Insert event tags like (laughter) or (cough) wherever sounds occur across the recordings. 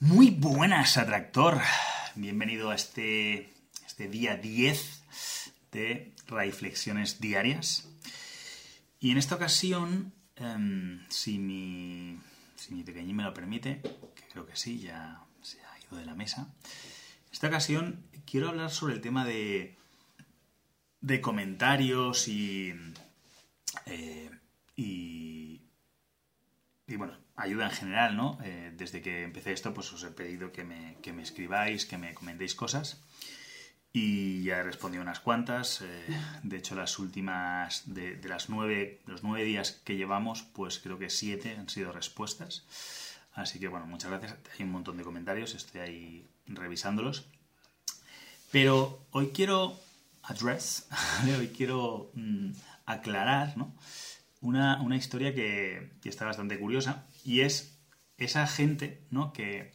Muy buenas, atractor. Bienvenido a este, este día 10 de Reflexiones Diarias. Y en esta ocasión, em, si, mi, si mi pequeñín me lo permite, que creo que sí, ya se ha ido de la mesa, en esta ocasión quiero hablar sobre el tema de, de comentarios y, eh, y, y bueno, ayuda en general, ¿no? Eh, desde que empecé esto, pues os he pedido que me, que me escribáis, que me comentéis cosas. Y ya he respondido unas cuantas. Eh, de hecho, las últimas, de, las nueve, los nueve días que llevamos, pues creo que siete han sido respuestas. Así que bueno, muchas gracias. Hay un montón de comentarios, estoy ahí revisándolos. Pero hoy quiero address, (laughs) hoy quiero mm, aclarar, ¿no? Una, una historia que, que, está bastante curiosa y es esa gente ¿no? que,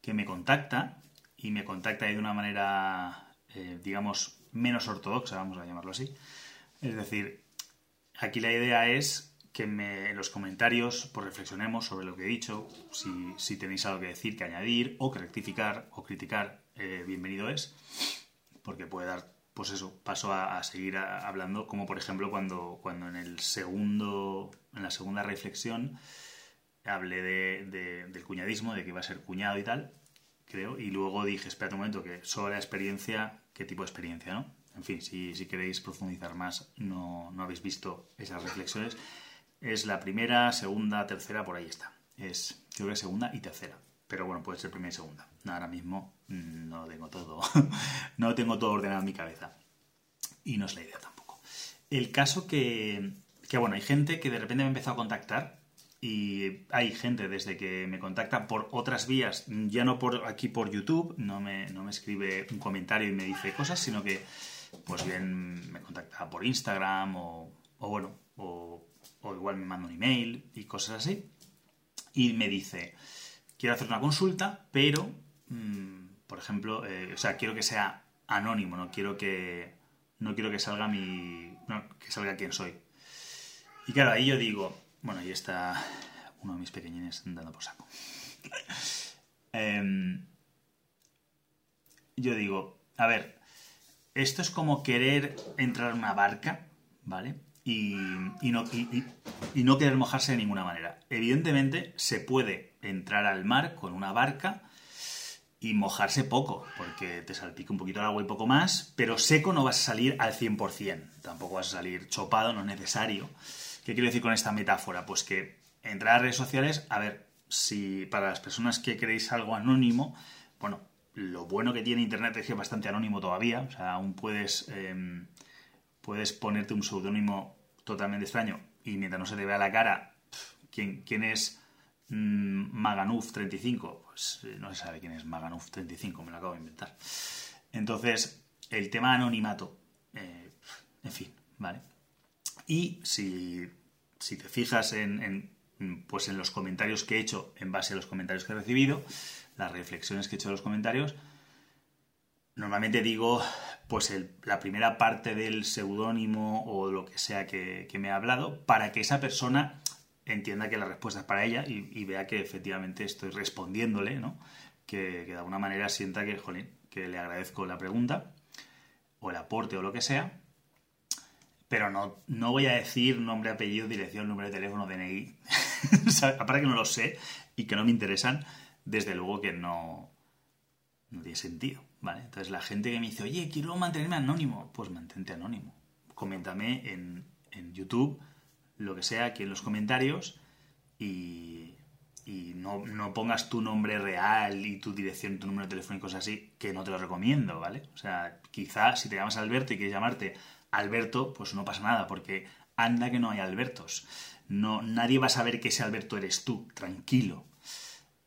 que, me contacta y me contacta de una manera, eh, digamos, menos ortodoxa, vamos a llamarlo así. Es decir, aquí la idea es que me, en los comentarios pues reflexionemos sobre lo que he dicho, si, si tenéis algo que decir, que añadir o que rectificar o criticar, eh, bienvenido es, porque puede dar pues eso, paso a, seguir hablando, como por ejemplo cuando, cuando en el segundo, en la segunda reflexión hablé de, de, del cuñadismo, de que iba a ser cuñado y tal, creo, y luego dije, espera un momento, que sobre la experiencia, ¿qué tipo de experiencia, no? En fin, si, si queréis profundizar más, no, no habéis visto esas reflexiones. Es la primera, segunda, tercera, por ahí está. Es, creo que segunda y tercera. Pero bueno, puede ser primera y segunda. Ahora mismo no tengo todo, (laughs) no tengo todo ordenado en mi cabeza. Y no es la idea tampoco. El caso que, que, bueno, hay gente que de repente me empezó a contactar y hay gente desde que me contacta por otras vías, ya no por aquí por YouTube, no me, no me escribe un comentario y me dice cosas, sino que pues bien me contacta por Instagram o, o bueno, o, o igual me manda un email y cosas así. Y me dice, quiero hacer una consulta, pero, por ejemplo, eh, o sea, quiero que sea anónimo, no quiero que, no quiero que salga mi, no, que salga quién soy. Y claro, ahí yo digo, bueno, ahí está uno de mis pequeñines dando por saco. (laughs) eh, yo digo, a ver, esto es como querer entrar en una barca, ¿vale? Y, y, no, y, y, no, querer mojarse de ninguna manera. Evidentemente se puede entrar al mar con una barca y mojarse poco, porque te salpica un poquito el agua y poco más, pero seco no vas a salir al 100%, tampoco vas a salir chopado, no es necesario. ¿Qué quiero decir con esta metáfora? Pues que entrar a redes sociales, a ver, si para las personas que queréis algo anónimo, bueno, lo bueno que tiene Internet es que es bastante anónimo todavía, o sea, aún puedes... Eh, puedes ponerte un seudónimo totalmente extraño y mientras no se te vea la cara, ¿quién, quién es Maganuf35? Pues eh, no se sabe quién es Maganuf35, me lo acabo de inventar. Entonces, el tema anonimato, eh, en fin, ¿vale? Y si, si te fijas en, pues en los comentarios que he hecho en base a los comentarios que he recibido, las reflexiones que he hecho en los comentarios, normalmente digo pues la primera parte del seudónimo o lo que sea que, que, me ha hablado para que esa persona entienda que la respuesta es para ella y, vea que efectivamente estoy respondiéndole, ¿no? Que, que, de alguna manera sienta que, jolín, que le agradezco la pregunta o el aporte o lo que sea, pero no, no voy a decir nombre, apellido, dirección, número de teléfono, DNI, (laughs) aparte que no lo sé y que no me interesan, desde luego que no, no tiene sentido. ¿Vale? Entonces la gente que me dice, oye, quiero mantenerme anónimo, pues mantente anónimo. Coméntame en, en YouTube lo que sea aquí en los comentarios y, y no, no, pongas tu nombre real y tu dirección, tu número y cosas así, que no te lo recomiendo, ¿vale? O sea, quizá si te llamas Alberto y quieres llamarte Alberto, pues no pasa nada, porque anda que no hay Albertos. No, nadie va a saber que ese Alberto eres tú, tranquilo.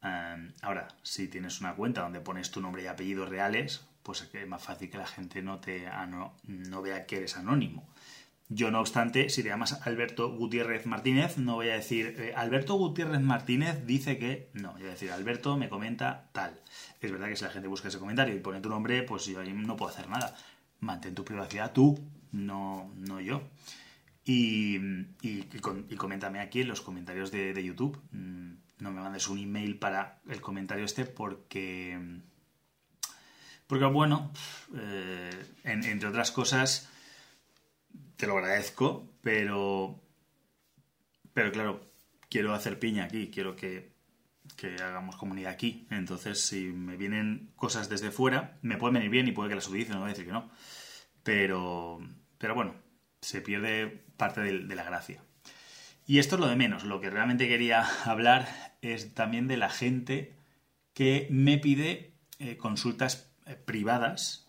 Um, ahora, si tienes una cuenta donde pones tu nombre y apellidos reales, pues es más fácil que la gente no, te, no, no vea que eres anónimo. Yo, no obstante, si te llamas Alberto Gutiérrez Martínez, no voy a decir eh, Alberto Gutiérrez Martínez dice que. No, voy a decir Alberto me comenta tal. Es verdad que si la gente busca ese comentario y pone tu nombre, pues yo ahí no puedo hacer nada. Mantén tu privacidad tú, no, no yo. Y, y, coméntame aquí en los comentarios de, YouTube. no me mandes un email para el comentario este porque... Porque bueno, eh, entre otras cosas, te lo agradezco, pero... Pero claro, quiero hacer piña aquí, quiero que, que hagamos comunidad aquí. Entonces, si me vienen cosas desde fuera, me pueden venir bien y puede que las utilice, no voy a decir que no. Pero, pero bueno, se pierde parte de, la gracia. Y esto es lo de menos. Lo que realmente quería (laughs) hablar es también de la gente que me pide eh, consultas eh, privadas.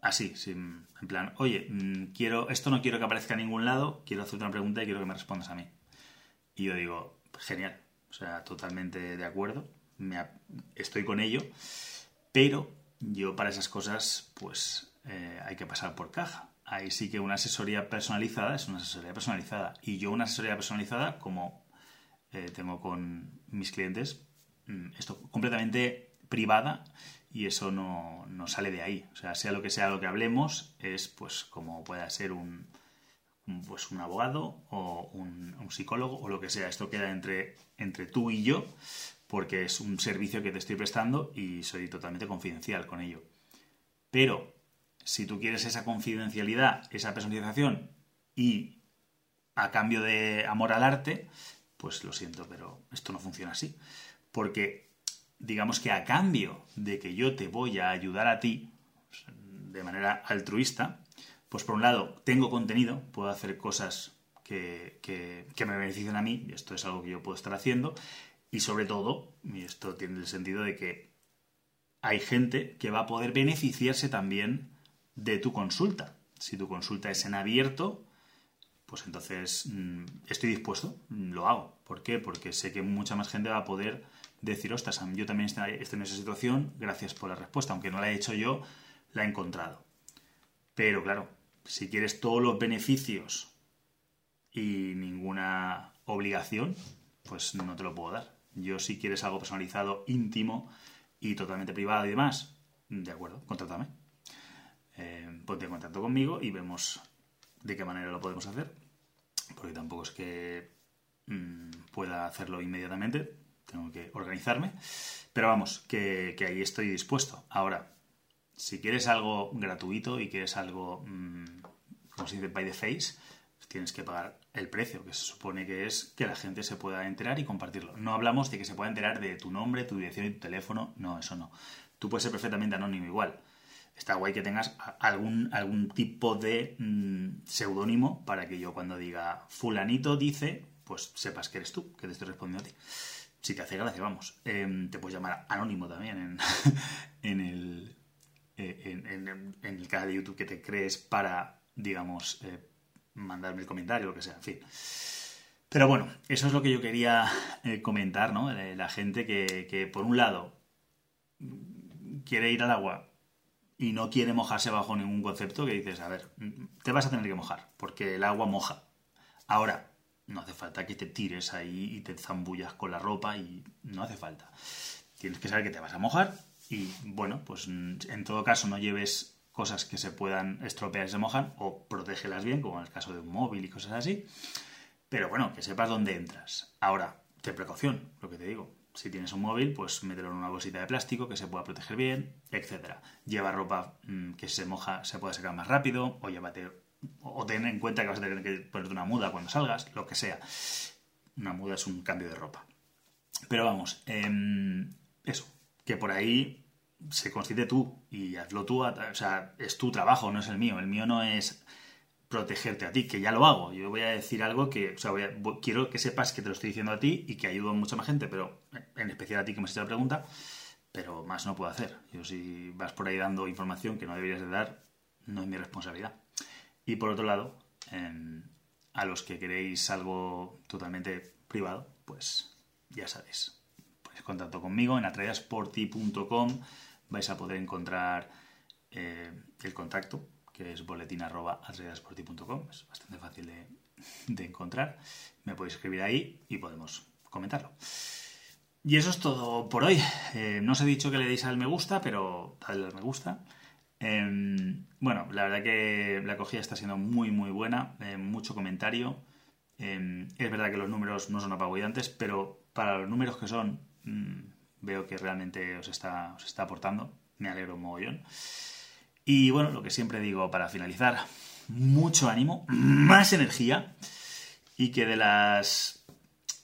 Así, sin, en plan, oye, mm, quiero, esto no quiero que aparezca en ningún lado, quiero hacerte una pregunta y quiero que me respondas a mí. Y yo digo, genial, o sea, totalmente de acuerdo, estoy con ello, pero yo para esas cosas, pues eh, hay que pasar por caja. Ahí sí que una asesoría personalizada es una asesoría personalizada. Y yo una asesoría personalizada, como eh, tengo con mis clientes, mm, esto completamente privada y eso no, sale de ahí. O sea, sea lo que sea lo que hablemos, es pues como pueda ser un, pues un abogado o un, psicólogo o lo que sea. Esto queda entre, entre tú y yo porque es un servicio que te estoy prestando y soy totalmente confidencial con ello. Pero si tú quieres esa confidencialidad, esa personalización y a cambio de amor al arte, pues lo siento, pero esto no funciona así. Porque digamos que a cambio de que yo te voy a ayudar a ti de manera altruista, pues por un lado tengo contenido, puedo hacer cosas que, me beneficien a mí, y esto es algo que yo puedo estar haciendo, y sobre todo, esto tiene el sentido de que hay gente que va a poder beneficiarse también de tu consulta. Si tu consulta es en abierto, pues entonces mm, estoy dispuesto, lo hago. ¿Por qué? Porque sé que mucha más gente va a poder decir, ostras, yo también estoy en esa situación, gracias por la respuesta, aunque no la he hecho yo, la he encontrado. Pero claro, si quieres todos los beneficios y ninguna obligación, pues no te lo puedo dar. Yo si quieres algo personalizado, íntimo y totalmente privado y demás, de acuerdo, contrátame. Eh, ponte en contacto conmigo y vemos de qué manera lo podemos hacer. Porque tampoco es que mm, pueda hacerlo inmediatamente tengo que organizarme. Pero vamos, que, ahí estoy dispuesto. Ahora, si quieres algo gratuito y quieres algo, mmm, como se dice, by the face, tienes que pagar el precio, que se supone que es que la gente se pueda enterar y compartirlo. No hablamos de que se pueda enterar de tu nombre, tu dirección y tu teléfono, no, eso no. Tú puedes ser perfectamente anónimo igual. Está guay que tengas algún, algún tipo de mm, seudónimo para que yo cuando diga fulanito dice, pues sepas que eres tú, que te estoy respondiendo a ti si te hace gracia, vamos. Em, te puedes llamar anónimo también en, (laughs) en el, eh, en, el canal de YouTube que te crees para, digamos, eh, mandarme el comentario, lo que sea, en fin. Pero bueno, eso es lo que yo quería eh, comentar, ¿no? La gente que, que, por un lado, quiere ir al agua y no quiere mojarse bajo ningún concepto, que dices, a ver, te vas a tener que mojar, porque el agua moja. Ahora, no hace falta que te tires ahí y te zambullas con la ropa y no hace falta. Tienes que saber que te vas a mojar y bueno, pues en todo caso no lleves cosas que se puedan estropear y se mojan o protégelas bien, como en el caso de un móvil y cosas así. Pero bueno, que sepas dónde entras. Ahora, ten precaución, lo que te digo. Si tienes un móvil, pues mételo en una bolsita de plástico que se pueda proteger bien, etc. Lleva ropa mm, que se moja se pueda secar más rápido o llévate o ten en cuenta que vas a tener que ponerte una muda cuando salgas, lo que sea. Una muda es un cambio de ropa. Pero vamos, em, eso, que por ahí se constituye tú y hazlo tú, o sea, es tu trabajo, no es el mío. El mío no es protegerte a ti, que ya lo hago. Yo voy a decir algo que, o sea, quiero que sepas que te lo estoy diciendo a ti y que ayudo a mucha más gente, pero en especial a ti que me has hecho la pregunta, pero más no puedo hacer. Yo si vas por ahí dando información que no deberías de dar, no es mi responsabilidad. Y por otro lado, a los que queréis algo totalmente privado, pues ya sabéis. Pues contacto conmigo en atrayasporti.com vais a poder encontrar eh, el contacto, que es boletín Es bastante fácil de, encontrar. Me podéis escribir ahí y podemos comentarlo. Y eso es todo por hoy. Eh, no os he dicho que le deis al me gusta, pero dadle al me gusta. Em, bueno, la verdad que la acogida está siendo muy, muy buena, eh, mucho comentario. Em, es verdad que los números no son apabullantes, pero para los números que son, mm, veo que realmente os está, os está aportando. Me alegro un mogollón. Y bueno, lo que siempre digo para finalizar, mucho ánimo, (clears throat) más energía y que de las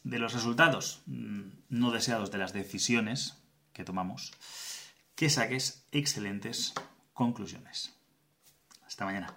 de los resultados mm, no deseados de las decisiones que tomamos, que saques excelentes conclusiones. Hasta mañana.